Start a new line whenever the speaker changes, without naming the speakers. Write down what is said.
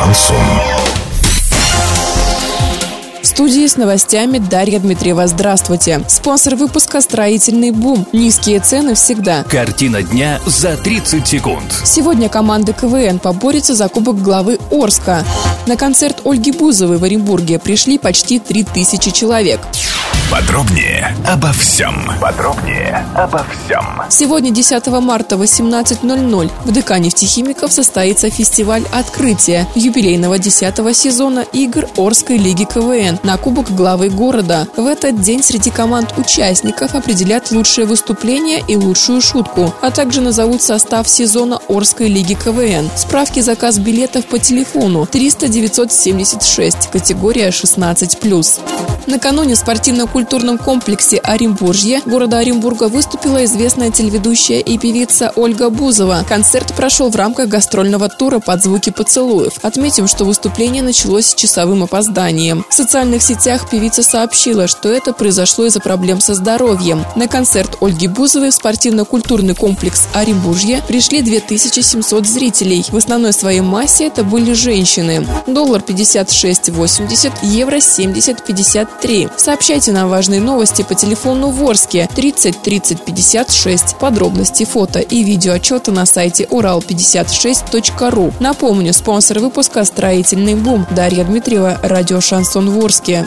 Шансон.
В студии с новостями Дарья Дмитриева. Здравствуйте. Спонсор выпуска «Строительный бум». Низкие цены всегда.
Картина дня за 30 секунд.
Сегодня команда КВН поборется за кубок главы Орска. На концерт Ольги Бузовой в Оренбурге пришли почти 3000 человек.
Подробнее обо всем. Подробнее обо всем.
Сегодня, 10 марта, 18.00, в ДК нефтехимиков состоится фестиваль открытия юбилейного 10 сезона игр Орской лиги КВН на Кубок главы города. В этот день среди команд участников определят лучшее выступление и лучшую шутку, а также назовут состав сезона Орской лиги КВН. Справки заказ билетов по телефону 300 976, категория 16+. Накануне в спортивно-культурном комплексе Оренбуржье города Оренбурга выступила известная телеведущая и певица Ольга Бузова. Концерт прошел в рамках гастрольного тура под звуки поцелуев. Отметим, что выступление началось с часовым опозданием. В социальных сетях певица сообщила, что это произошло из-за проблем со здоровьем. На концерт Ольги Бузовой в спортивно-культурный комплекс Оренбуржье пришли 2700 зрителей. В основной своей массе это были женщины. Доллар 56,80, евро 70,53. Сообщайте нам важные новости по телефону Ворске 30 30 56. Подробности, фото и видео отчета на сайте урал56.ру. Напомню, спонсор выпуска «Строительный бум» Дарья Дмитриева, радио «Шансон Ворске».